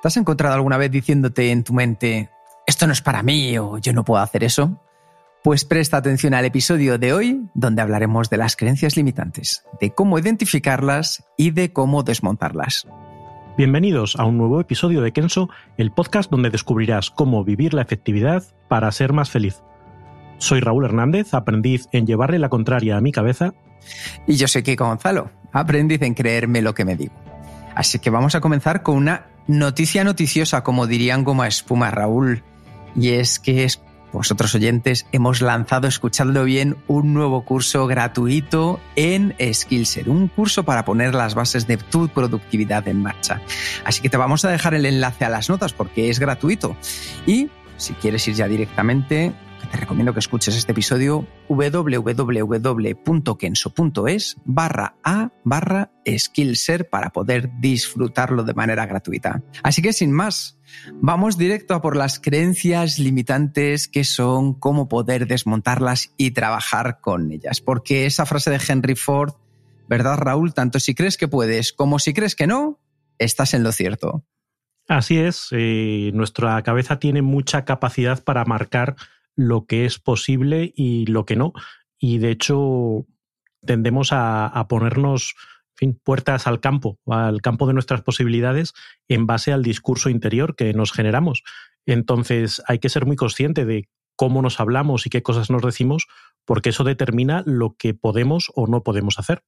¿Te has encontrado alguna vez diciéndote en tu mente, esto no es para mí o yo no puedo hacer eso? Pues presta atención al episodio de hoy, donde hablaremos de las creencias limitantes, de cómo identificarlas y de cómo desmontarlas. Bienvenidos a un nuevo episodio de Kenso, el podcast donde descubrirás cómo vivir la efectividad para ser más feliz. Soy Raúl Hernández, aprendiz en llevarle la contraria a mi cabeza. Y yo soy Kiko Gonzalo, aprendiz en creerme lo que me digo. Así que vamos a comenzar con una noticia noticiosa, como dirían goma espuma Raúl. Y es que vosotros oyentes, hemos lanzado, escuchadlo bien, un nuevo curso gratuito en Skillset, un curso para poner las bases de tu productividad en marcha. Así que te vamos a dejar el enlace a las notas porque es gratuito. Y si quieres ir ya directamente, te recomiendo que escuches este episodio www.kenso.es barra a barra skillser para poder disfrutarlo de manera gratuita. Así que sin más, vamos directo a por las creencias limitantes que son, cómo poder desmontarlas y trabajar con ellas. Porque esa frase de Henry Ford, ¿verdad Raúl? Tanto si crees que puedes como si crees que no, estás en lo cierto. Así es, eh, nuestra cabeza tiene mucha capacidad para marcar lo que es posible y lo que no. Y de hecho, tendemos a, ponernos fin, puertas al campo, al campo de nuestras posibilidades en base al discurso interior que nos generamos. Entonces hay que ser muy consciente de cómo nos hablamos y qué cosas nos decimos, porque eso determina lo que podemos o no podemos hacer.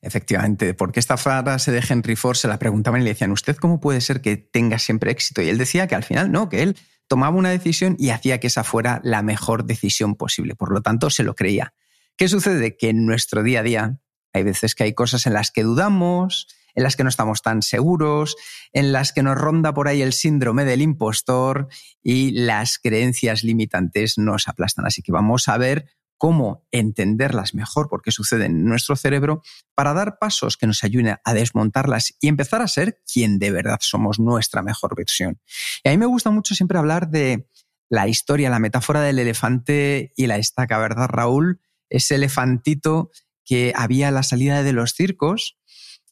Efectivamente, porque esta frase de Henry Ford se la preguntaban y le decían, ¿usted cómo puede ser que tenga siempre éxito? Y él decía que al final no, que él tomaba una decisión y hacía que esa fuera la mejor decisión posible. Por lo tanto, se lo creía. ¿Qué sucede? Que en nuestro día a día hay veces que hay cosas en las que dudamos, en las que no estamos tan seguros, en las que nos ronda por ahí el síndrome del impostor y las creencias limitantes nos aplastan. Así que vamos a ver cómo entenderlas mejor, porque suceden en nuestro cerebro, para dar pasos que nos ayuden a desmontarlas y empezar a ser quien de verdad somos nuestra mejor versión. Y a mí me gusta mucho siempre hablar de la historia, la metáfora del elefante y la estaca, ¿verdad, Raúl? Ese elefantito que había a la salida de los circos,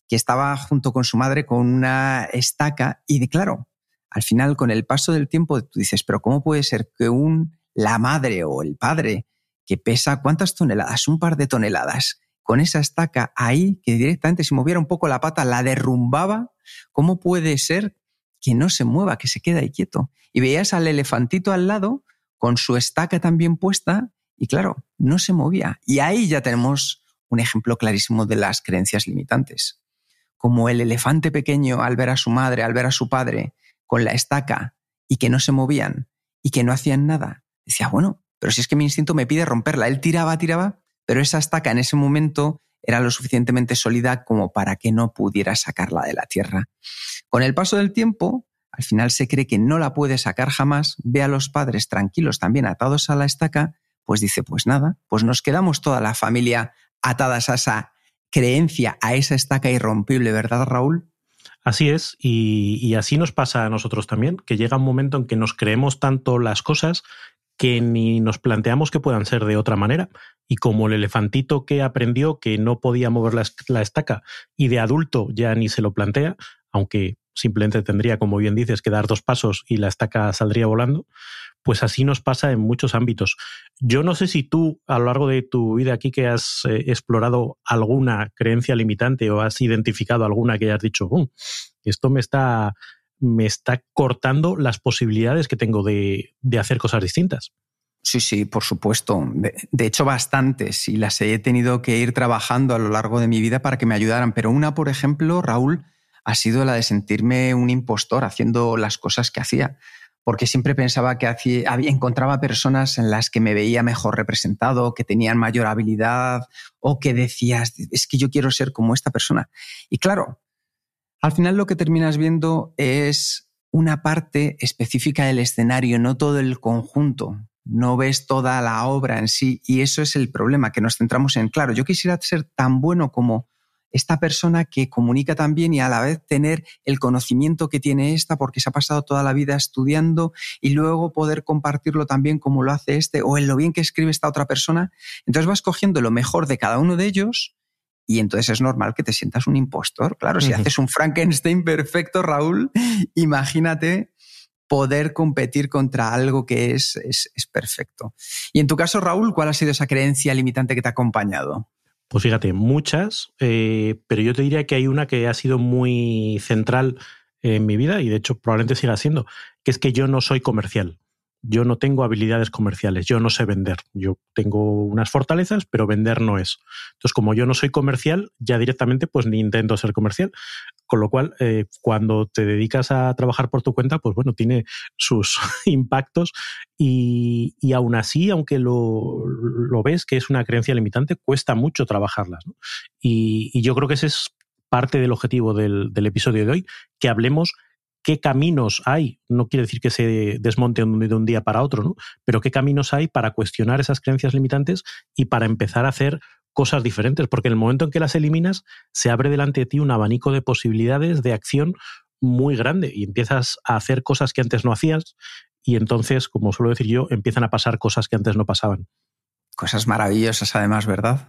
que estaba junto con su madre con una estaca y claro, al final con el paso del tiempo tú dices, pero ¿cómo puede ser que un la madre o el padre que pesa cuántas toneladas, un par de toneladas, con esa estaca ahí que directamente si moviera un poco la pata la derrumbaba, ¿cómo puede ser que no se mueva, que se quede ahí quieto? Y veías al elefantito al lado con su estaca también puesta y claro, no se movía. Y ahí ya tenemos un ejemplo clarísimo de las creencias limitantes. Como el elefante pequeño al ver a su madre, al ver a su padre con la estaca y que no se movían y que no hacían nada, decía, bueno, pero si es que mi instinto me pide romperla. Él tiraba, tiraba, pero esa estaca en ese momento era lo suficientemente sólida como para que no pudiera sacarla de la tierra. Con el paso del tiempo, al final se cree que no la puede sacar jamás, ve a los padres tranquilos también atados a la estaca, pues dice, pues nada, pues nos quedamos toda la familia atadas a esa creencia, a esa estaca irrompible, ¿verdad, Raúl? Así es, y, y, así nos pasa a nosotros también, que llega un momento en que nos creemos tanto las cosas que ni nos planteamos que puedan ser de otra manera. Y como el elefantito que aprendió que no podía mover la, estaca y de adulto ya ni se lo plantea, aunque simplemente tendría, como bien dices, que dar dos pasos y la estaca saldría volando, pues así nos pasa en muchos ámbitos. Yo no sé si tú, a lo largo de tu vida aquí, que has eh, explorado alguna creencia limitante o has identificado alguna que hayas dicho, esto me está me está cortando las posibilidades que tengo de, hacer cosas distintas. Sí, sí, por supuesto. De, hecho, bastantes y las he tenido que ir trabajando a lo largo de mi vida para que me ayudaran. Pero una, por ejemplo, Raúl, ha sido la de sentirme un impostor haciendo las cosas que hacía. porque siempre pensaba que encontraba personas en las que me veía mejor representado, que tenían mayor habilidad o que decías, es que yo quiero ser como esta persona. Y claro, al final lo que terminas viendo es una parte específica del escenario, no todo el conjunto. No ves toda la obra en sí y eso es el problema, que nos centramos en, claro, yo quisiera ser tan bueno como esta persona que comunica tan bien y a la vez tener el conocimiento que tiene esta porque se ha pasado toda la vida estudiando y luego poder compartirlo también como lo hace este o en lo bien que escribe esta otra persona. Entonces vas cogiendo lo mejor de cada uno de ellos y entonces es normal que te sientas un impostor. Claro, si haces un Frankenstein perfecto, Raúl, imagínate poder competir contra algo que es, es, es perfecto. Y en tu caso, Raúl, ¿cuál ha sido esa creencia limitante que te ha acompañado? Pues fíjate, muchas, eh, pero yo te diría que hay una que ha sido muy central en mi vida y de hecho probablemente siga siendo, que es que yo no soy comercial. Yo no tengo habilidades comerciales, yo no sé vender. Yo tengo unas fortalezas, pero vender no es. Entonces, como yo no soy comercial, ya directamente pues ni intento ser comercial. Con lo cual, eh, cuando te dedicas a trabajar por tu cuenta, pues bueno, tiene sus impactos y, aún así, aunque lo, ves que es una creencia limitante, cuesta mucho trabajarlas. Y, yo creo que ese es parte del objetivo del, del episodio de hoy, que hablemos qué caminos hay, no quiere decir que se desmonte de un día para otro, ¿no? pero qué caminos hay para cuestionar esas creencias limitantes y para empezar a hacer cosas diferentes, porque en el momento en que las eliminas, se abre delante de ti un abanico de posibilidades de acción muy grande y empiezas a hacer cosas que antes no hacías y entonces, como suelo decir yo, empiezan a pasar cosas que antes no pasaban. Cosas maravillosas además, ¿verdad?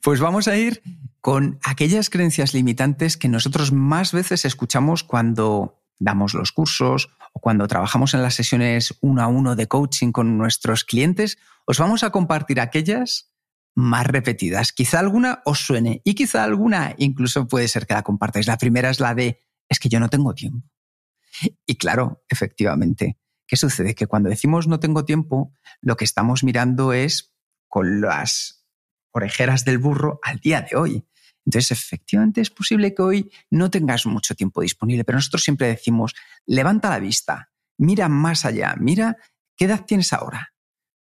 Pues vamos a ir con aquellas creencias limitantes que nosotros más veces escuchamos cuando damos los cursos o cuando trabajamos en las sesiones uno a uno de coaching con nuestros clientes. Os vamos a compartir aquellas más repetidas. Quizá alguna os suene y quizá alguna incluso puede ser que la compartáis. La primera es la de es que yo no tengo tiempo. Y claro, efectivamente, ¿qué sucede? Que cuando decimos no tengo tiempo, lo que estamos mirando es con las orejeras del burro al día de hoy. Entonces, efectivamente es posible que hoy no tengas mucho tiempo disponible, pero nosotros siempre decimos, levanta la vista, mira más allá, mira qué edad tienes ahora.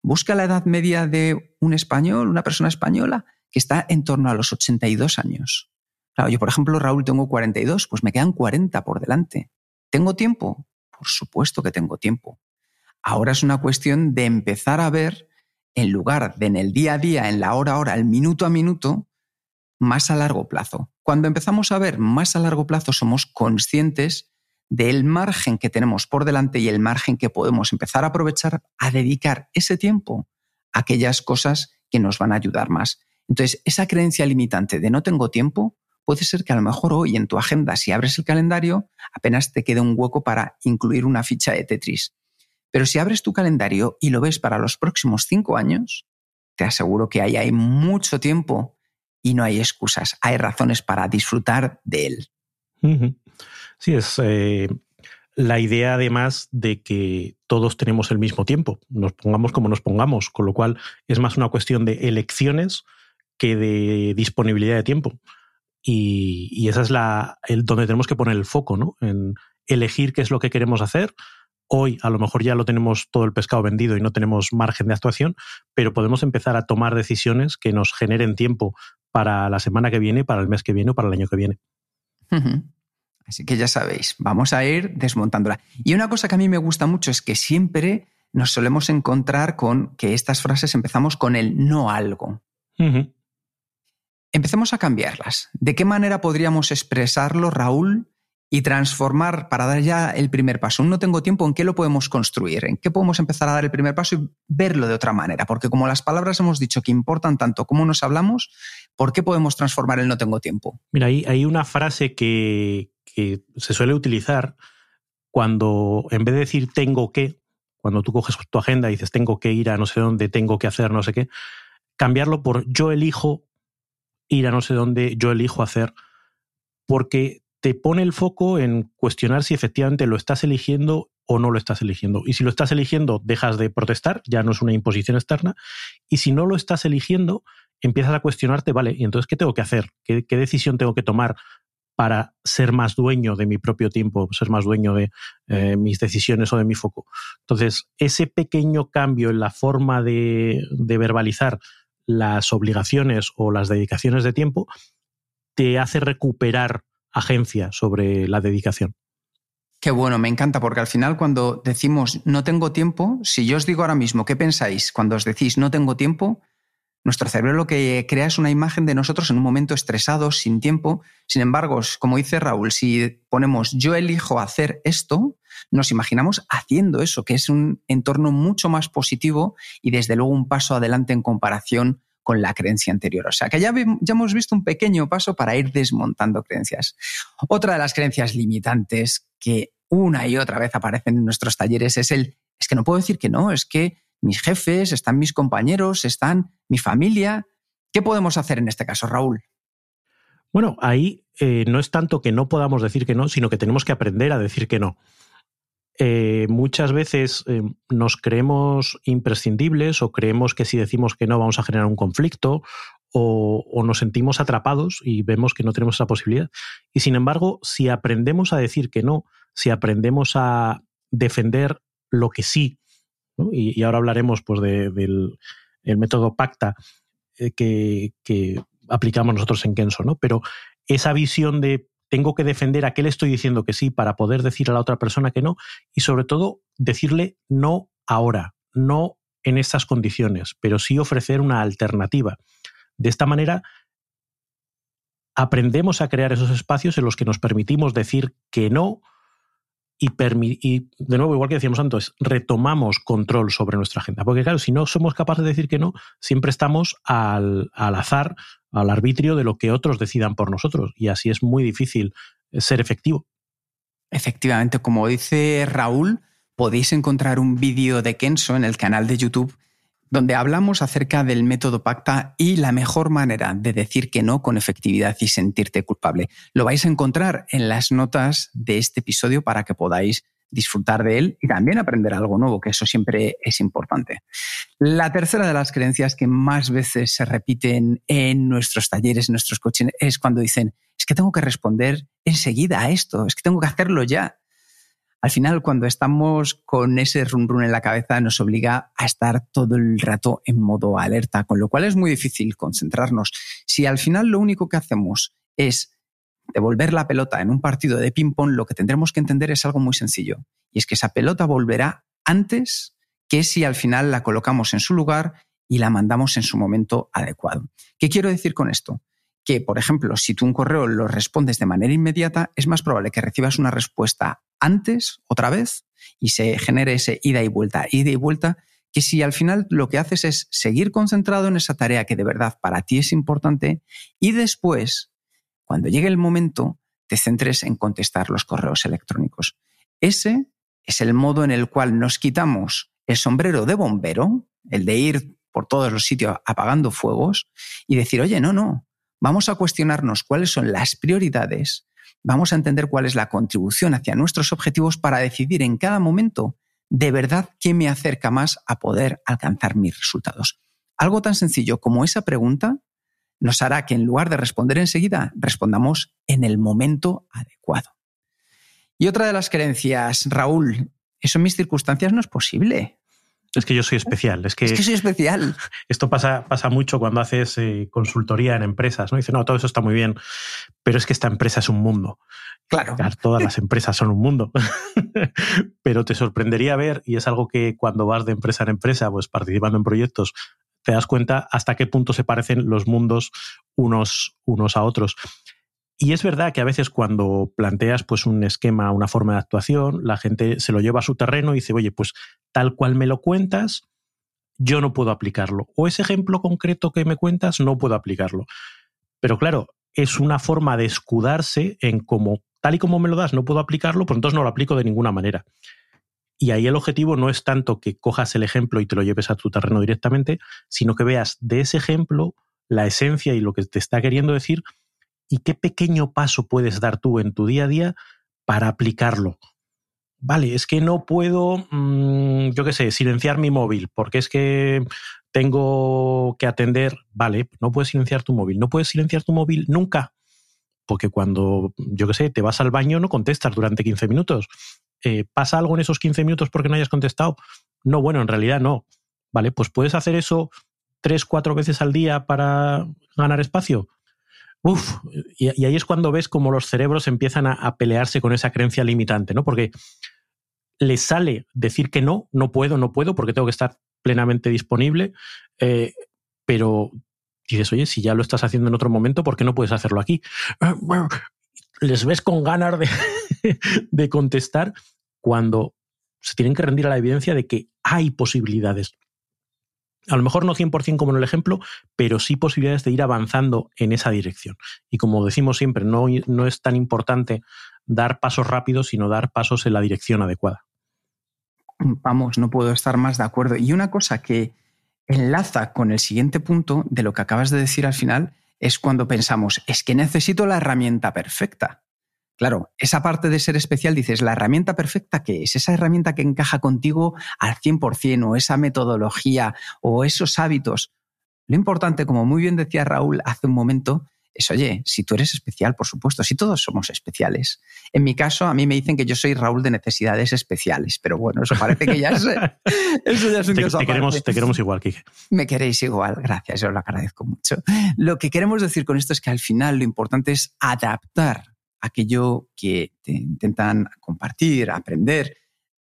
Busca la edad media de un español, una persona española, que está en torno a los 82 años. Claro, yo, por ejemplo, Raúl, tengo 42, pues me quedan 40 por delante. ¿Tengo tiempo? Por supuesto que tengo tiempo. Ahora es una cuestión de empezar a ver en lugar de en el día a día, en la hora a hora, el minuto a minuto, más a largo plazo. Cuando empezamos a ver más a largo plazo, somos conscientes del margen que tenemos por delante y el margen que podemos empezar a aprovechar a dedicar ese tiempo a aquellas cosas que nos van a ayudar más. Entonces, esa creencia limitante de no tengo tiempo, puede ser que a lo mejor hoy en tu agenda, si abres el calendario, apenas te quede un hueco para incluir una ficha de Tetris. Pero si abres tu calendario y lo ves para los próximos cinco años, te aseguro que ahí hay mucho tiempo y no hay excusas, hay razones para disfrutar de él. Sí, es eh, la idea además de que todos tenemos el mismo tiempo, nos pongamos como nos pongamos, con lo cual es más una cuestión de elecciones que de disponibilidad de tiempo. Y, esa es la, donde tenemos que poner el foco, ¿no? En elegir qué es lo que queremos hacer, Hoy a lo mejor ya lo tenemos todo el pescado vendido y no tenemos margen de actuación, pero podemos empezar a tomar decisiones que nos generen tiempo para la semana que viene, para el mes que viene o para el año que viene. Así que ya sabéis, vamos a ir desmontándola. Y una cosa que a mí me gusta mucho es que siempre nos solemos encontrar con que estas frases empezamos con el no algo. Empecemos a cambiarlas. ¿De qué manera podríamos expresarlo, Raúl, y transformar para dar ya el primer paso. no tengo tiempo, ¿en qué lo podemos construir? ¿En qué podemos empezar a dar el primer paso y verlo de otra manera? Porque como las palabras hemos dicho que importan tanto como nos hablamos, ¿por qué podemos transformar el no tengo tiempo? Mira, hay, hay una frase que, que se suele utilizar cuando en vez de decir tengo que, cuando tú coges tu agenda y dices tengo que ir a no sé dónde, tengo que hacer no sé qué, cambiarlo por yo elijo ir a no sé dónde, yo elijo hacer, porque te pone el foco en cuestionar si efectivamente lo estás eligiendo o no lo estás eligiendo. Y si lo estás eligiendo, dejas de protestar, ya no es una imposición externa. Y si no lo estás eligiendo, empiezas a cuestionarte, vale, ¿y entonces qué tengo que hacer? ¿Qué, decisión tengo que tomar para ser más dueño de mi propio tiempo, ser más dueño de eh, mis decisiones o de mi foco. Entonces, ese pequeño cambio en la forma de, de verbalizar las obligaciones o las dedicaciones de tiempo te hace recuperar agencia sobre la dedicación. Qué bueno, me encanta, porque al final cuando decimos no tengo tiempo, si yo os digo ahora mismo, ¿qué pensáis? Cuando os decís no tengo tiempo, nuestro cerebro lo que crea es una imagen de nosotros en un momento estresado, sin tiempo. Sin embargo, como dice Raúl, si ponemos yo elijo hacer esto, nos imaginamos haciendo eso, que es un entorno mucho más positivo y desde luego un paso adelante en comparación con la creencia anterior. O sea que ya, ya hemos visto un pequeño paso para ir desmontando creencias. Otra de las creencias limitantes que una y otra vez aparecen en nuestros talleres es el, es que no puedo decir que no, es que mis jefes, están mis compañeros, están mi familia. ¿Qué podemos hacer en este caso, Raúl? Bueno, ahí eh, no es tanto que no podamos decir que no, sino que tenemos que aprender a decir que no. Eh, muchas veces eh, nos creemos imprescindibles o creemos que si decimos que no vamos a generar un conflicto o, nos sentimos atrapados y vemos que no tenemos esa posibilidad. Y sin embargo, si aprendemos a decir que no, si aprendemos a defender lo que sí, y, ahora hablaremos pues, del método Pacta eh, que, aplicamos nosotros en Kenso, ¿no? pero esa visión de tengo que defender a qué le estoy diciendo que sí para poder decir a la otra persona que no y sobre todo decirle no ahora, no en estas condiciones, pero sí ofrecer una alternativa. De esta manera aprendemos a crear esos espacios en los que nos permitimos decir que no y, de nuevo, igual que decíamos antes, retomamos control sobre nuestra agenda. Porque claro, si no somos capaces de decir que no, siempre estamos al, al azar, al arbitrio de lo que otros decidan por nosotros. Y así es muy difícil ser efectivo. Efectivamente, como dice Raúl, podéis encontrar un vídeo de Kenso en el canal de YouTube donde hablamos acerca del método Pacta y la mejor manera de decir que no con efectividad y sentirte culpable. Lo vais a encontrar en las notas de este episodio para que podáis disfrutar de él y también aprender algo nuevo, que eso siempre es importante. La tercera de las creencias que más veces se repiten en nuestros talleres, en nuestros coches, es cuando dicen, es que tengo que responder enseguida a esto, es que tengo que hacerlo ya al final cuando estamos con ese run run en la cabeza nos obliga a estar todo el rato en modo alerta, con lo cual es muy difícil concentrarnos. Si al final lo único que hacemos es devolver la pelota en un partido de ping-pong, lo que tendremos que entender es algo muy sencillo, y es que esa pelota volverá antes que si al final la colocamos en su lugar y la mandamos en su momento adecuado. ¿Qué quiero decir con esto? Que, por ejemplo, si tú un correo lo respondes de manera inmediata, es más probable que recibas una respuesta antes, otra vez, y se genere ese ida y vuelta, ida y vuelta, que si al final lo que haces es seguir concentrado en esa tarea que de verdad para ti es importante y después, cuando llegue el momento, te centres en contestar los correos electrónicos. Ese es el modo en el cual nos quitamos el sombrero de bombero, el de ir por todos los sitios apagando fuegos y decir, oye, no, no, vamos a cuestionarnos cuáles son las prioridades, vamos a entender cuál es la contribución hacia nuestros objetivos para decidir en cada momento de verdad qué me acerca más a poder alcanzar mis resultados. Algo tan sencillo como esa pregunta nos hará que en lugar de responder enseguida, respondamos en el momento adecuado. Y otra de las creencias, Raúl, eso en mis circunstancias no es posible. Es que yo soy especial. Es que, soy especial. Esto pasa, pasa mucho cuando haces eh, consultoría en empresas. ¿no? Dice, no, todo eso está muy bien, pero es que esta empresa es un mundo. Claro. Todas las empresas son un mundo. pero te sorprendería ver, y es algo que cuando vas de empresa en empresa, pues participando en proyectos, te das cuenta hasta qué punto se parecen los mundos unos, unos a otros. Y es verdad que a veces cuando planteas pues, un esquema, una forma de actuación, la gente se lo lleva a su terreno y dice, oye, pues tal cual me lo cuentas, yo no puedo aplicarlo. O ese ejemplo concreto que me cuentas, no puedo aplicarlo. Pero claro, es una forma de escudarse en como tal y como me lo das, no puedo aplicarlo, pues entonces no lo aplico de ninguna manera. Y ahí el objetivo no es tanto que cojas el ejemplo y te lo lleves a tu terreno directamente, sino que veas de ese ejemplo la esencia y lo que te está queriendo decir y qué pequeño paso puedes dar tú en tu día a día para aplicarlo. Vale, es que no puedo, mm, yo qué sé, silenciar mi móvil, porque es que tengo que atender, vale, no puedes silenciar tu móvil, no puedes silenciar tu móvil nunca. porque cuando, yo qué sé, te vas al baño no contestas durante 15 minutos. Eh, ¿Pasa algo en esos 15 minutos porque no hayas contestado? No, bueno, en realidad no. Vale, pues puedes hacer eso tres, cuatro veces al día para ganar espacio. Uf, y, ahí es cuando ves cómo los cerebros empiezan a, pelearse con esa creencia limitante, ¿no? Porque les sale decir que no, no puedo, no puedo, porque tengo que estar plenamente disponible, eh, pero dices, oye, si ya lo estás haciendo en otro momento, ¿por qué no puedes hacerlo aquí? Les ves con ganas de, de contestar cuando se tienen que rendir a la evidencia de que hay posibilidades a lo mejor no 100% como en el ejemplo, pero sí posibilidades de ir avanzando en esa dirección. Y como decimos siempre, no, no es tan importante dar pasos rápidos, sino dar pasos en la dirección adecuada. Vamos, no puedo estar más de acuerdo. Y una cosa que enlaza con el siguiente punto de lo que acabas de decir al final es cuando pensamos, es que necesito la herramienta perfecta. Claro, esa parte de ser especial, dices, la herramienta perfecta, ¿qué es? Esa herramienta que encaja contigo al 100% o esa metodología o esos hábitos. Lo importante, como muy bien decía Raúl hace un momento, es, oye, si tú eres especial, por supuesto, si todos somos especiales. En mi caso, a mí me dicen que yo soy Raúl de necesidades especiales, pero bueno, eso parece que ya es, eso ya es un te, te queremos, te queremos igual, Kike. Me queréis igual, gracias, yo lo agradezco mucho. Lo que queremos decir con esto es que al final lo importante es adaptar aquello que te intentan compartir, aprender,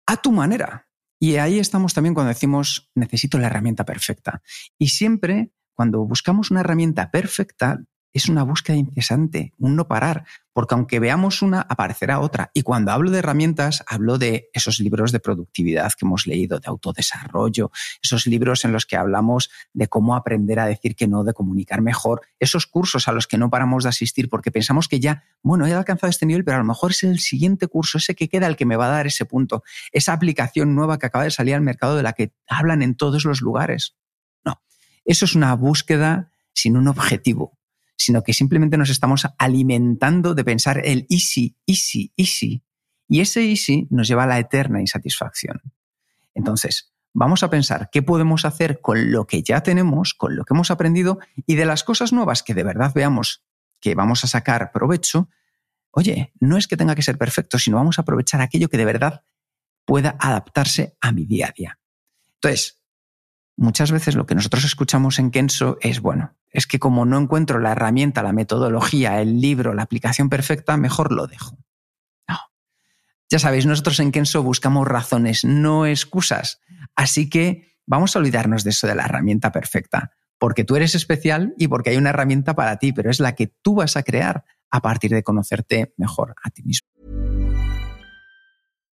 a tu manera. Y ahí estamos también cuando decimos, necesito la herramienta perfecta. Y siempre, cuando buscamos una herramienta perfecta, es una búsqueda incesante, un no parar, porque aunque veamos una, aparecerá otra. Y cuando hablo de herramientas, hablo de esos libros de productividad que hemos leído, de autodesarrollo, esos libros en los que hablamos de cómo aprender a decir que no, de comunicar mejor, esos cursos a los que no paramos de asistir porque pensamos que ya, bueno, he alcanzado este nivel, pero a lo mejor es el siguiente curso, ese que queda el que me va a dar ese punto, esa aplicación nueva que acaba de salir al mercado de la que hablan en todos los lugares. No, eso es una búsqueda sin un objetivo sino que simplemente nos estamos alimentando de pensar el easy, easy, easy. Y ese easy nos lleva a la eterna insatisfacción. Entonces, vamos a pensar qué podemos hacer con lo que ya tenemos, con lo que hemos aprendido y de las cosas nuevas que de verdad veamos que vamos a sacar provecho. Oye, no es que tenga que ser perfecto, sino vamos a aprovechar aquello que de verdad pueda adaptarse a mi día a día. Entonces, muchas veces lo que nosotros escuchamos en Kenso es, bueno, es que como no encuentro la herramienta, la metodología, el libro, la aplicación perfecta, mejor lo dejo. No. Ya sabéis, nosotros en Kenso buscamos razones, no excusas. Así que vamos a olvidarnos de eso de la herramienta perfecta, porque tú eres especial y porque hay una herramienta para ti, pero es la que tú vas a crear a partir de conocerte mejor a ti mismo.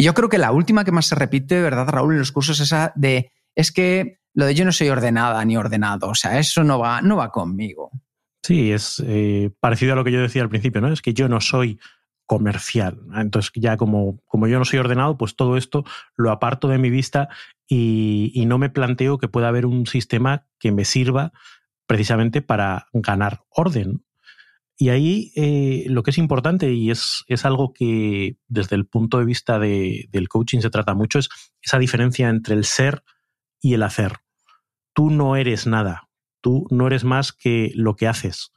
Y yo creo que la última que más se repite, ¿verdad, Raúl, en los cursos es esa de es que lo de yo no soy ordenada ni ordenado, o sea, eso no va, no va conmigo. Sí, es eh, parecido a lo que yo decía al principio, ¿no? Es que yo no soy comercial. Entonces, ya como, como yo no soy ordenado, pues todo esto lo aparto de mi vista y, no me planteo que pueda haber un sistema que me sirva precisamente para ganar orden. Y ahí eh, lo que es importante y es, es, algo que desde el punto de vista de, del coaching se trata mucho, es esa diferencia entre el ser y el hacer. Tú no eres nada, tú no eres más que lo que haces.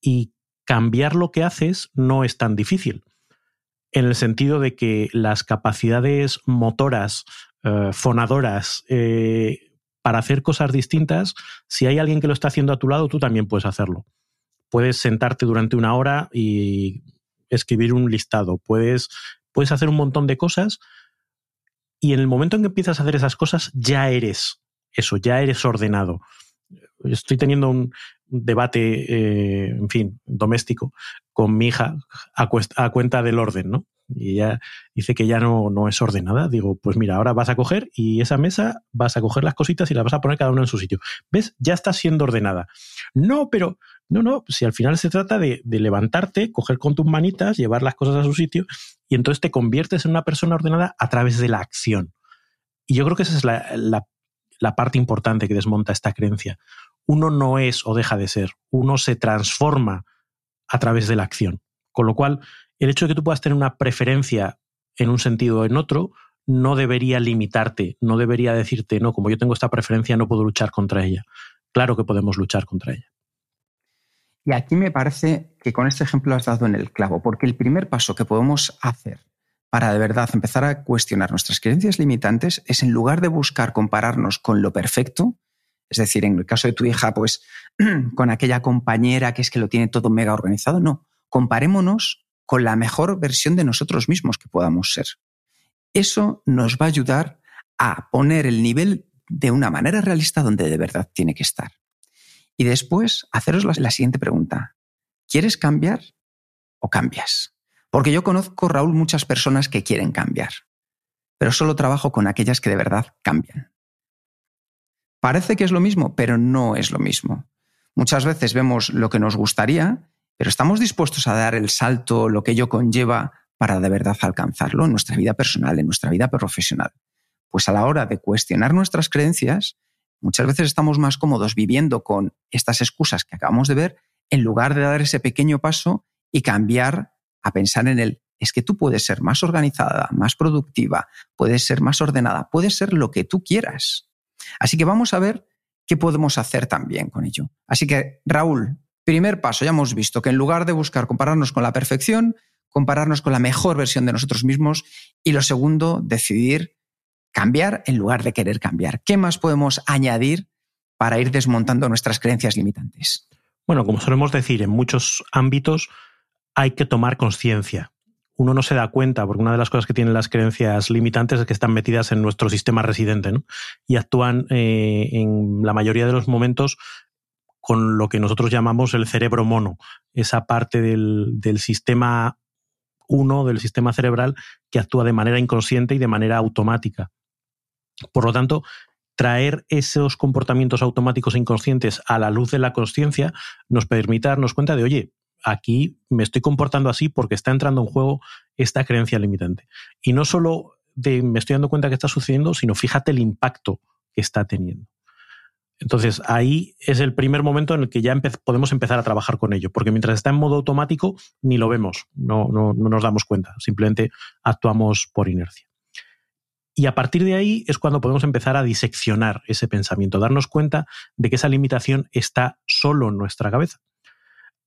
Y cambiar lo que haces no es tan difícil, en el sentido de que las capacidades motoras eh, fonadoras eh, para hacer cosas distintas, si hay alguien que lo está haciendo a tu lado, tú también puedes hacerlo. Puedes sentarte durante una hora y escribir un listado, puedes, puedes hacer un montón de cosas y en el momento en que empiezas a hacer esas cosas ya eres eso, ya eres ordenado. Estoy teniendo un debate, eh, en fin, doméstico con mi hija a, cuenta del orden, ¿no? y ella dice que ya no, no es ordenada. Digo, pues mira, ahora vas a coger y esa mesa vas a coger las cositas y las vas a poner cada una en su sitio. ¿Ves? Ya está siendo ordenada. No, pero no, no, si al final se trata de, levantarte, coger con tus manitas, llevar las cosas a su sitio y entonces te conviertes en una persona ordenada a través de la acción. Y yo creo que esa es la, la parte importante que desmonta esta creencia. Uno no es o deja de ser, uno se transforma a través de la acción. Con lo cual, el hecho de que tú puedas tener una preferencia en un sentido o en otro no debería limitarte, no debería decirte, no, como yo tengo esta preferencia, no puedo luchar contra ella. Claro que podemos luchar contra ella. Y aquí me parece que con este ejemplo has dado en el clavo, porque el primer paso que podemos hacer para de verdad empezar a cuestionar nuestras creencias limitantes es en lugar de buscar compararnos con lo perfecto, es decir, en el caso de tu hija, pues con aquella compañera que es que lo tiene todo mega organizado, no, comparémonos con la mejor versión de nosotros mismos que podamos ser. Eso nos va a ayudar a poner el nivel de una manera realista donde de verdad tiene que estar. Y después, haceros la, siguiente pregunta. ¿Quieres cambiar o cambias? Porque yo conozco, Raúl, muchas personas que quieren cambiar, pero solo trabajo con aquellas que de verdad cambian. Parece que es lo mismo, pero no es lo mismo. Muchas veces vemos lo que nos gustaría pero estamos dispuestos a dar el salto, lo que ello conlleva, para de verdad alcanzarlo en nuestra vida personal, en nuestra vida profesional. Pues a la hora de cuestionar nuestras creencias, muchas veces estamos más cómodos viviendo con estas excusas que acabamos de ver, en lugar de dar ese pequeño paso y cambiar a pensar en el, es que tú puedes ser más organizada, más productiva, puedes ser más ordenada, puedes ser lo que tú quieras. Así que vamos a ver qué podemos hacer también con ello. Así que, Raúl, Primer paso, ya hemos visto que en lugar de buscar compararnos con la perfección, compararnos con la mejor versión de nosotros mismos. Y lo segundo, decidir cambiar en lugar de querer cambiar. ¿Qué más podemos añadir para ir desmontando nuestras creencias limitantes? Bueno, como solemos decir, en muchos ámbitos hay que tomar conciencia. Uno no se da cuenta, porque una de las cosas que tienen las creencias limitantes es que están metidas en nuestro sistema residente y actúan eh, en la mayoría de los momentos con lo que nosotros llamamos el cerebro mono, esa parte del, sistema 1 del sistema cerebral que actúa de manera inconsciente y de manera automática. Por lo tanto, traer esos comportamientos automáticos e inconscientes a la luz de la conciencia nos permite darnos cuenta de, oye, aquí me estoy comportando así porque está entrando en juego esta creencia limitante. Y no solo de me estoy dando cuenta que está sucediendo, sino fíjate el impacto que está teniendo. Entonces ahí es el primer momento en el que ya podemos empezar a trabajar con ello, porque mientras está en modo automático ni lo vemos, no, no, no nos damos cuenta, simplemente actuamos por inercia. Y a partir de ahí es cuando podemos empezar a diseccionar ese pensamiento, darnos cuenta de que esa limitación está solo en nuestra cabeza.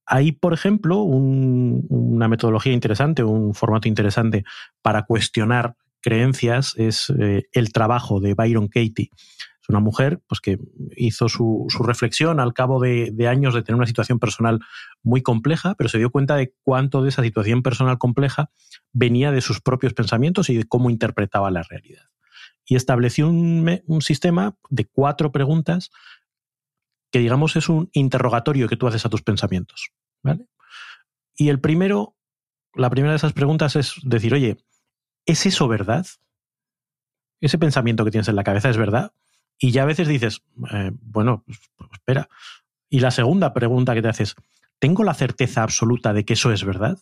Hay, por ejemplo, una metodología interesante, un formato interesante para cuestionar creencias, es eh, el trabajo de Byron Katie es una mujer pues, que hizo su, reflexión al cabo de, años de tener una situación personal muy compleja, pero se dio cuenta de cuánto de esa situación personal compleja venía de sus propios pensamientos y de cómo interpretaba la realidad. Y estableció un, sistema de cuatro preguntas que, digamos, es un interrogatorio que tú haces a tus pensamientos. Y el primero, la primera de esas preguntas es decir, oye, ¿es eso verdad? ¿Ese pensamiento que tienes en la cabeza es verdad? Y ya a veces dices, eh, bueno, pues, pues, espera. Y la segunda pregunta que te haces, ¿tengo la certeza absoluta de que eso es verdad?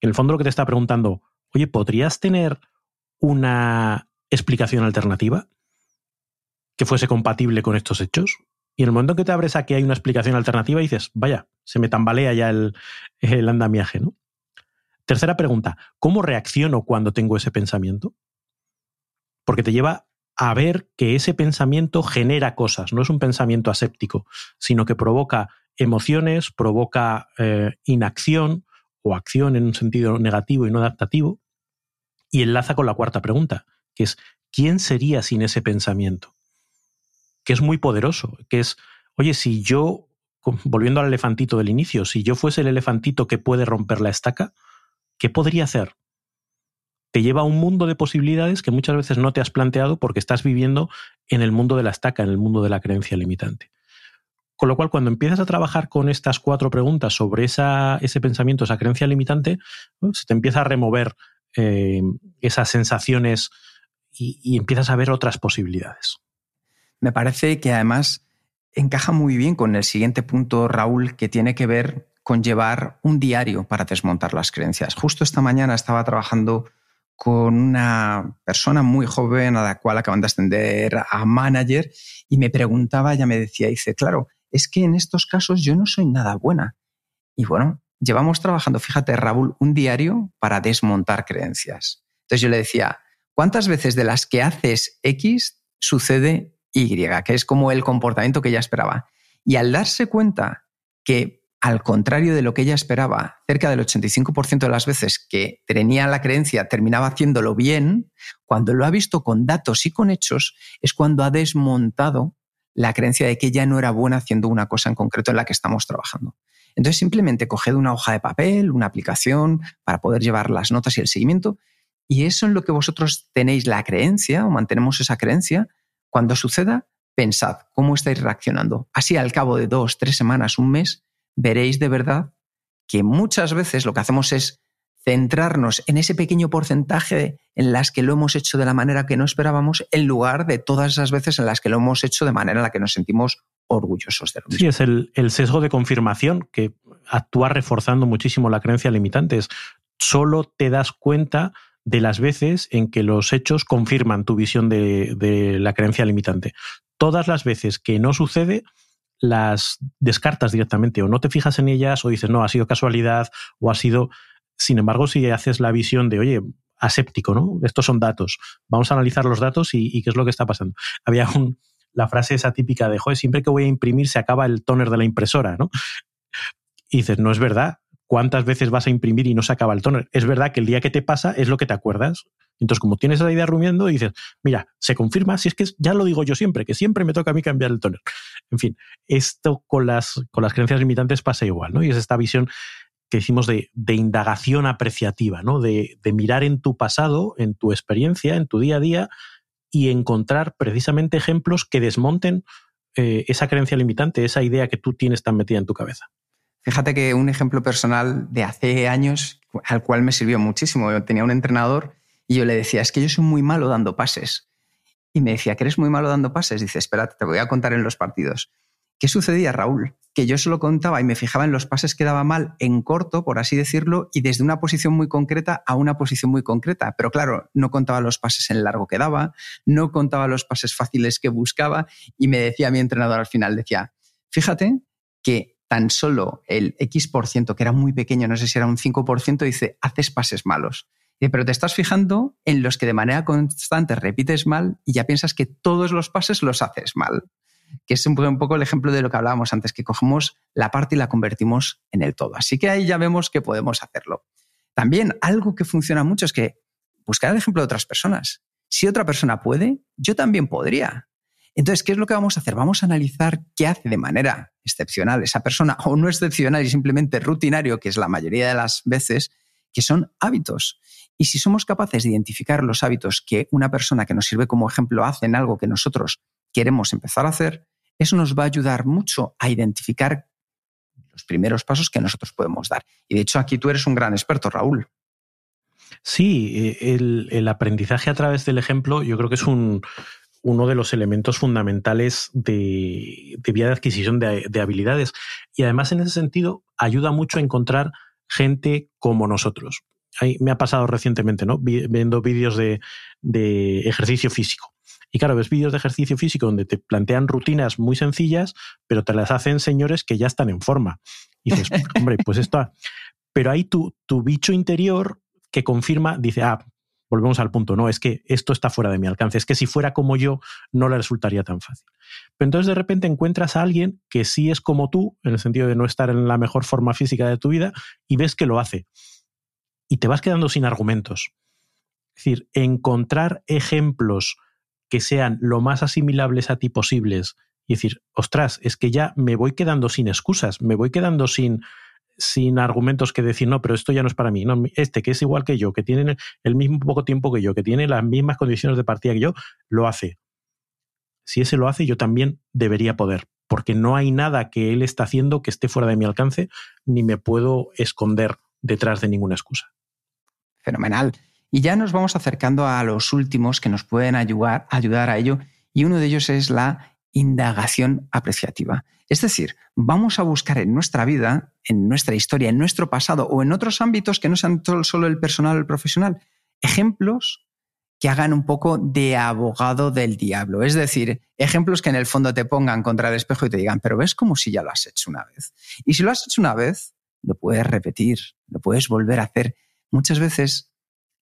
En el fondo lo que te está preguntando, oye, ¿podrías tener una explicación alternativa que fuese compatible con estos hechos? Y en el momento en que te abres a que hay una explicación alternativa, dices, vaya, se me tambalea ya el, el andamiaje, ¿no? Tercera pregunta, ¿cómo reacciono cuando tengo ese pensamiento? Porque te lleva a ver que ese pensamiento genera cosas, no es un pensamiento aséptico, sino que provoca emociones, provoca eh, inacción o acción en un sentido negativo y no adaptativo, y enlaza con la cuarta pregunta, que es ¿quién sería sin ese pensamiento? Que es muy poderoso, que es, oye, si yo, volviendo al elefantito del inicio, si yo fuese el elefantito que puede romper la estaca, ¿qué podría hacer? Te lleva a un mundo de posibilidades que muchas veces no te has planteado porque estás viviendo en el mundo de la estaca, en el mundo de la creencia limitante. Con lo cual, cuando empiezas a trabajar con estas cuatro preguntas sobre esa, ese pensamiento, esa creencia limitante, se te empieza a remover eh, esas sensaciones y, empiezas a ver otras posibilidades. Me parece que además encaja muy bien con el siguiente punto, Raúl, que tiene que ver con llevar un diario para desmontar las creencias. Justo esta mañana estaba trabajando con una persona muy joven a la cual acaban de ascender a manager y me preguntaba, ella me decía, dice, claro, es que en estos casos yo no soy nada buena. Y bueno, llevamos trabajando, fíjate, Raúl, un diario para desmontar creencias. Entonces yo le decía, ¿cuántas veces de las que haces X sucede Y? Que es como el comportamiento que ella esperaba. Y al darse cuenta que, al contrario de lo que ella esperaba, cerca del 85% de las veces que tenía la creencia terminaba haciéndolo bien, cuando lo ha visto con datos y con hechos, es cuando ha desmontado la creencia de que ella no era buena haciendo una cosa en concreto en la que estamos trabajando. Entonces simplemente coged una hoja de papel, una aplicación para poder llevar las notas y el seguimiento y eso en lo que vosotros tenéis la creencia o mantenemos esa creencia, cuando suceda, pensad cómo estáis reaccionando. Así al cabo de dos, tres semanas, un mes, veréis de verdad que muchas veces lo que hacemos es centrarnos en ese pequeño porcentaje en las que lo hemos hecho de la manera que no esperábamos, en lugar de todas esas veces en las que lo hemos hecho de manera en la que nos sentimos orgullosos de lo mismo. Sí, es el, sesgo de confirmación que actúa reforzando muchísimo la creencia limitante. solo te das cuenta de las veces en que los hechos confirman tu visión de, de la creencia limitante. Todas las veces que no sucede, las descartas directamente o no te fijas en ellas o dices, no, ha sido casualidad o ha sido sin embargo, si haces la visión de, oye, aséptico, ¿no? Estos son datos. Vamos a analizar los datos y, qué es lo que está pasando. Había la frase esa típica de, joder, siempre que voy a imprimir se acaba el toner de la impresora, ¿no? Y dices, no es verdad. ¿Cuántas veces vas a imprimir y no se acaba el toner? Es verdad que el día que te pasa es lo que te acuerdas. Entonces, como tienes esa idea rumiando, dices, mira, se confirma, si es que ya lo digo yo siempre, que siempre me toca a mí cambiar el toner. En fin, esto con las, con las creencias limitantes pasa igual, ¿no? Y es esta visión que hicimos de, indagación apreciativa, ¿no? De, mirar en tu pasado, en tu experiencia, en tu día a día y encontrar precisamente ejemplos que desmonten eh, esa creencia limitante, esa idea que tú tienes tan metida en tu cabeza. Fíjate que un ejemplo personal de hace años al cual me sirvió muchísimo. Tenía un entrenador y yo le decía, es que yo soy muy malo dando pases. Y me decía, que eres muy malo dando pases. Dice, espérate, te voy a contar en los partidos. ¿Qué sucedía, Raúl? Que yo solo contaba y me fijaba en los pases que daba mal en corto, por así decirlo, y desde una posición muy concreta a una posición muy concreta. Pero claro, no contaba los pases en largo que daba, no contaba los pases fáciles que buscaba y me decía mi entrenador al final, decía, fíjate que tan solo el X por ciento, que era muy pequeño, no sé si era un 5%, dice, haces pases malos. pero te estás fijando en los que de manera constante repites mal y ya piensas que todos los pases los haces mal que es un poco el ejemplo de lo que hablábamos antes, que cogemos la parte y la convertimos en el todo. Así que ahí ya vemos que podemos hacerlo. También algo que funciona mucho es que buscar el ejemplo de otras personas. Si otra persona puede, yo también podría. Entonces, ¿qué es lo que vamos a hacer? Vamos a analizar qué hace de manera excepcional esa persona o no excepcional y simplemente rutinario, que es la mayoría de las veces, que son hábitos. Y si somos capaces de identificar los hábitos que una persona que nos sirve como ejemplo hace en algo que nosotros queremos empezar a hacer, eso nos va a ayudar mucho a identificar los primeros pasos que nosotros podemos dar. Y de hecho aquí tú eres un gran experto, Raúl. Sí, eh, el, aprendizaje a través del ejemplo yo creo que es un, uno de los elementos fundamentales de, vía de adquisición de, habilidades. Y además en ese sentido ayuda mucho a encontrar gente como nosotros. Ahí me ha pasado recientemente, ¿no? Viendo vídeos de, ejercicio físico. Y claro, ves vídeos de ejercicio físico donde te plantean rutinas muy sencillas, pero te las hacen señores que ya están en forma. Y dices, hombre, pues esto... Pero hay tu, tu bicho interior que confirma, dice, ah, volvemos al punto, no, es que esto está fuera de mi alcance, es que si fuera como yo no le resultaría tan fácil. Pero entonces de repente encuentras a alguien que sí es como tú, en el sentido de no estar en la mejor forma física de tu vida, y ves que lo hace. Y te vas quedando sin argumentos. Es decir, encontrar ejemplos que sean lo más asimilables a ti posibles y decir, ostras, es que ya me voy quedando sin excusas, me voy quedando sin, sin argumentos que decir, no, pero esto ya no es para mí. No, este que es igual que yo, que tiene el mismo poco tiempo que yo, que tiene las mismas condiciones de partida que yo, lo hace. Si ese lo hace, yo también debería poder, porque no hay nada que él está haciendo que esté fuera de mi alcance, ni me puedo esconder detrás de ninguna excusa. Fenomenal. Y ya nos vamos acercando a los últimos que nos pueden ayudar, ayudar a ello, y uno de ellos es la indagación apreciativa. Es decir, vamos a buscar en nuestra vida, en nuestra historia, en nuestro pasado o en otros ámbitos que no sean solo el personal o el profesional, ejemplos que hagan un poco de abogado del diablo. Es decir, ejemplos que en el fondo te pongan contra el espejo y te digan, pero ves como si ya lo has hecho una vez. Y si lo has hecho una vez, lo puedes repetir, lo puedes volver a hacer. Muchas veces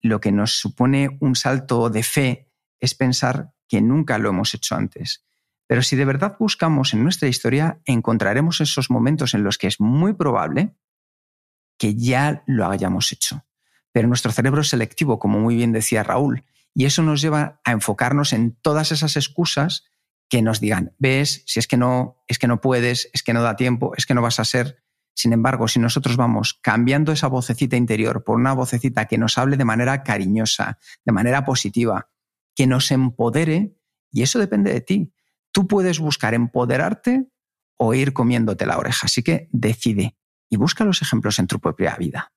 lo que nos supone un salto de fe es pensar que nunca lo hemos hecho antes. Pero si de verdad buscamos en nuestra historia, encontraremos esos momentos en los que es muy probable que ya lo hayamos hecho. Pero nuestro cerebro es selectivo, como muy bien decía Raúl, y eso nos lleva a enfocarnos en todas esas excusas que nos digan, ves, si es que no, es que no puedes, es que no da tiempo, es que no vas a ser. Sin embargo, si nosotros vamos cambiando esa vocecita interior por una vocecita que nos hable de manera cariñosa, de manera positiva, que nos empodere, y eso depende de ti. Tú puedes buscar empoderarte o ir comiéndote la oreja. Así que decide y busca los ejemplos en tu propia vida.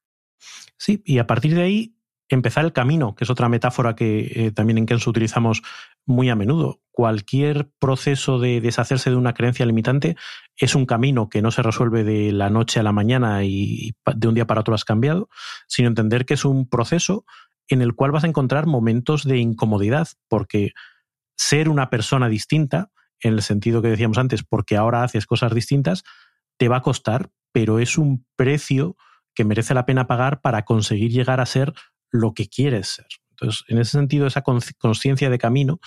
Sí, y a partir de ahí empezar el camino, que es otra metáfora que eh, también en Kenzo utilizamos muy a menudo. Cualquier proceso de deshacerse de una creencia limitante es un camino que no se resuelve de la noche a la mañana y de un día para otro has cambiado, sino entender que es un proceso en el cual vas a encontrar momentos de incomodidad, porque ser una persona distinta en el sentido que decíamos antes, porque ahora haces cosas distintas, te va a costar, pero es un precio que merece la pena pagar para conseguir llegar a ser lo que quieres ser. Entonces, en ese sentido, esa conciencia de camino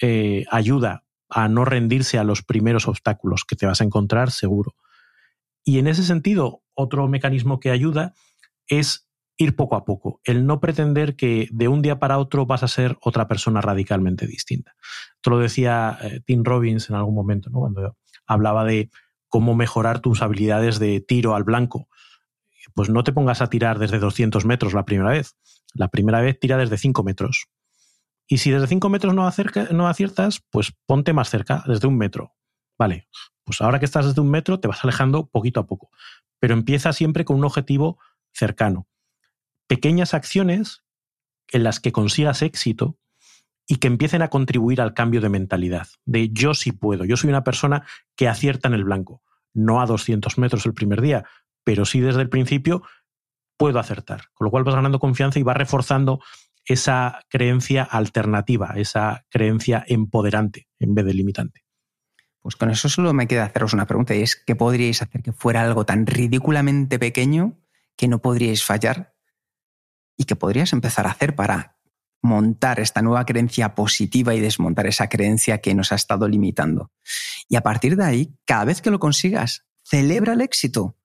eh, ayuda a no rendirse a los primeros obstáculos que te vas a encontrar seguro. Y en ese sentido, otro mecanismo que ayuda es ir poco a poco, el no pretender que de un día para otro vas a ser otra persona radicalmente distinta. Esto lo decía eh, Tim Robbins en algún momento, ¿no? cuando hablaba de cómo mejorar tus habilidades de tiro al blanco. Pues no te pongas a tirar desde 200 metros la primera vez. La primera vez tira desde 5 metros. Y si desde 5 metros no, no aciertas, pues ponte más cerca, desde un metro. Vale, pues ahora que estás desde un metro te vas alejando poquito a poco. Pero empieza siempre con un objetivo cercano pequeñas acciones en las que consigas éxito y que empiecen a contribuir al cambio de mentalidad, de yo sí puedo, yo soy una persona que acierta en el blanco, no a 200 metros el primer día, pero sí desde el principio puedo acertar, con lo cual vas ganando confianza y vas reforzando esa creencia alternativa, esa creencia empoderante en vez de limitante. Pues con eso solo me queda haceros una pregunta y es, ¿qué podríais hacer que fuera algo tan ridículamente pequeño que no podríais fallar y que podrías empezar a hacer para montar esta nueva creencia positiva y desmontar esa creencia que nos ha estado limitando. Y a partir de ahí, cada vez que lo consigas, celebra el éxito,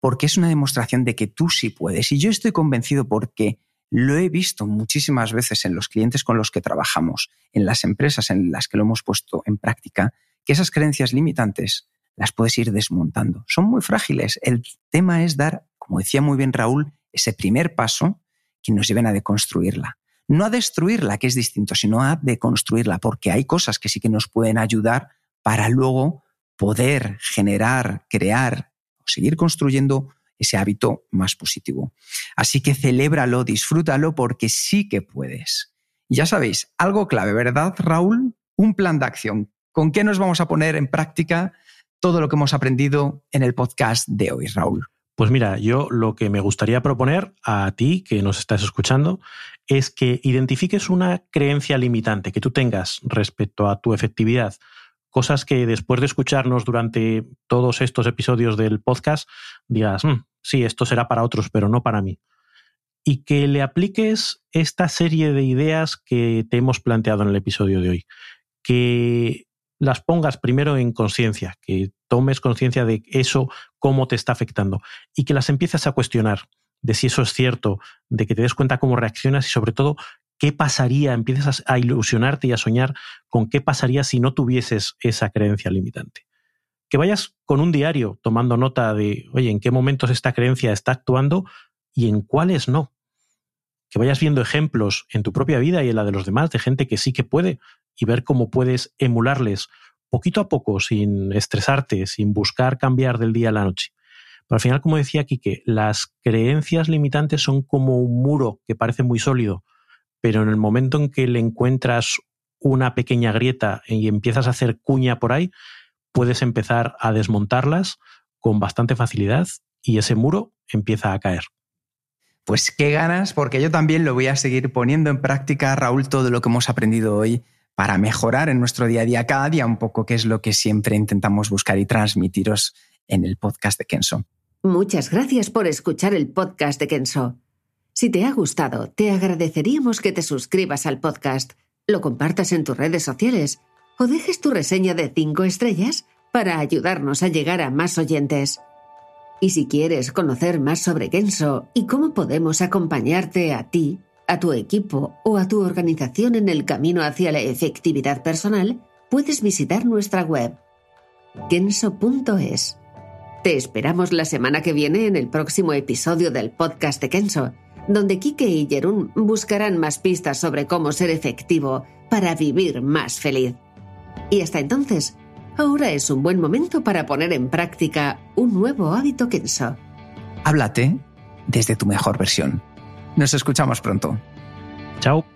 porque es una demostración de que tú sí puedes. Y yo estoy convencido porque lo he visto muchísimas veces en los clientes con los que trabajamos, en las empresas en las que lo hemos puesto en práctica, que esas creencias limitantes las puedes ir desmontando. Son muy frágiles. El tema es dar, como decía muy bien Raúl, ese primer paso que nos lleven a deconstruirla. No a destruirla, que es distinto, sino a deconstruirla, porque hay cosas que sí que nos pueden ayudar para luego poder generar, crear o seguir construyendo ese hábito más positivo. Así que celébralo, disfrútalo, porque sí que puedes. ya sabéis, algo clave, ¿verdad, Raúl? Un plan de acción. ¿Con qué nos vamos a poner en práctica todo lo que hemos aprendido en el podcast de hoy, Raúl? Pues mira, yo lo que me gustaría proponer a ti que nos estás escuchando es que identifiques una creencia limitante que tú tengas respecto a tu efectividad, cosas que después de escucharnos durante todos estos episodios del podcast digas, mm, sí, esto será para otros, pero no para mí. Y que le apliques esta serie de ideas que te hemos planteado en el episodio de hoy. Que las pongas primero en conciencia, que tomes conciencia de eso, cómo te está afectando y que las empieces a cuestionar de si eso es cierto, de que te des cuenta cómo reaccionas y sobre todo qué pasaría, empiezas a ilusionarte y a soñar con qué pasaría si no tuvieses esa creencia limitante. Que vayas con un diario tomando nota de, oye, en qué momentos esta creencia está actuando y en cuáles no. Que vayas viendo ejemplos en tu propia vida y en la de los demás de gente que sí que puede y ver cómo puedes emularles poquito a poco, sin estresarte, sin buscar cambiar del día a la noche. Pero al final, como decía Quique, las creencias limitantes son como un muro que parece muy sólido, pero en el momento en que le encuentras una pequeña grieta y empiezas a hacer cuña por ahí, puedes empezar a desmontarlas con bastante facilidad y ese muro empieza a caer. Pues qué ganas, porque yo también lo voy a seguir poniendo en práctica, Raúl, todo lo que hemos aprendido hoy para mejorar en nuestro día a día, cada día un poco, que es lo que siempre intentamos buscar y transmitiros en el podcast de Kenso. Muchas gracias por escuchar el podcast de Kenso. Si te ha gustado, te agradeceríamos que te suscribas al podcast, lo compartas en tus redes sociales o dejes tu reseña de 5 estrellas para ayudarnos a llegar a más oyentes. Y si quieres conocer más sobre Kenso y cómo podemos acompañarte a ti, a tu equipo o a tu organización en el camino hacia la efectividad personal, puedes visitar nuestra web kenso.es. Te esperamos la semana que viene en el próximo episodio del podcast de Kenso, donde Kike y Jerún buscarán más pistas sobre cómo ser efectivo para vivir más feliz. Y hasta entonces, ahora es un buen momento para poner en práctica un nuevo hábito Kenso. Háblate desde tu mejor versión. Nos escuchamos pronto. Chao.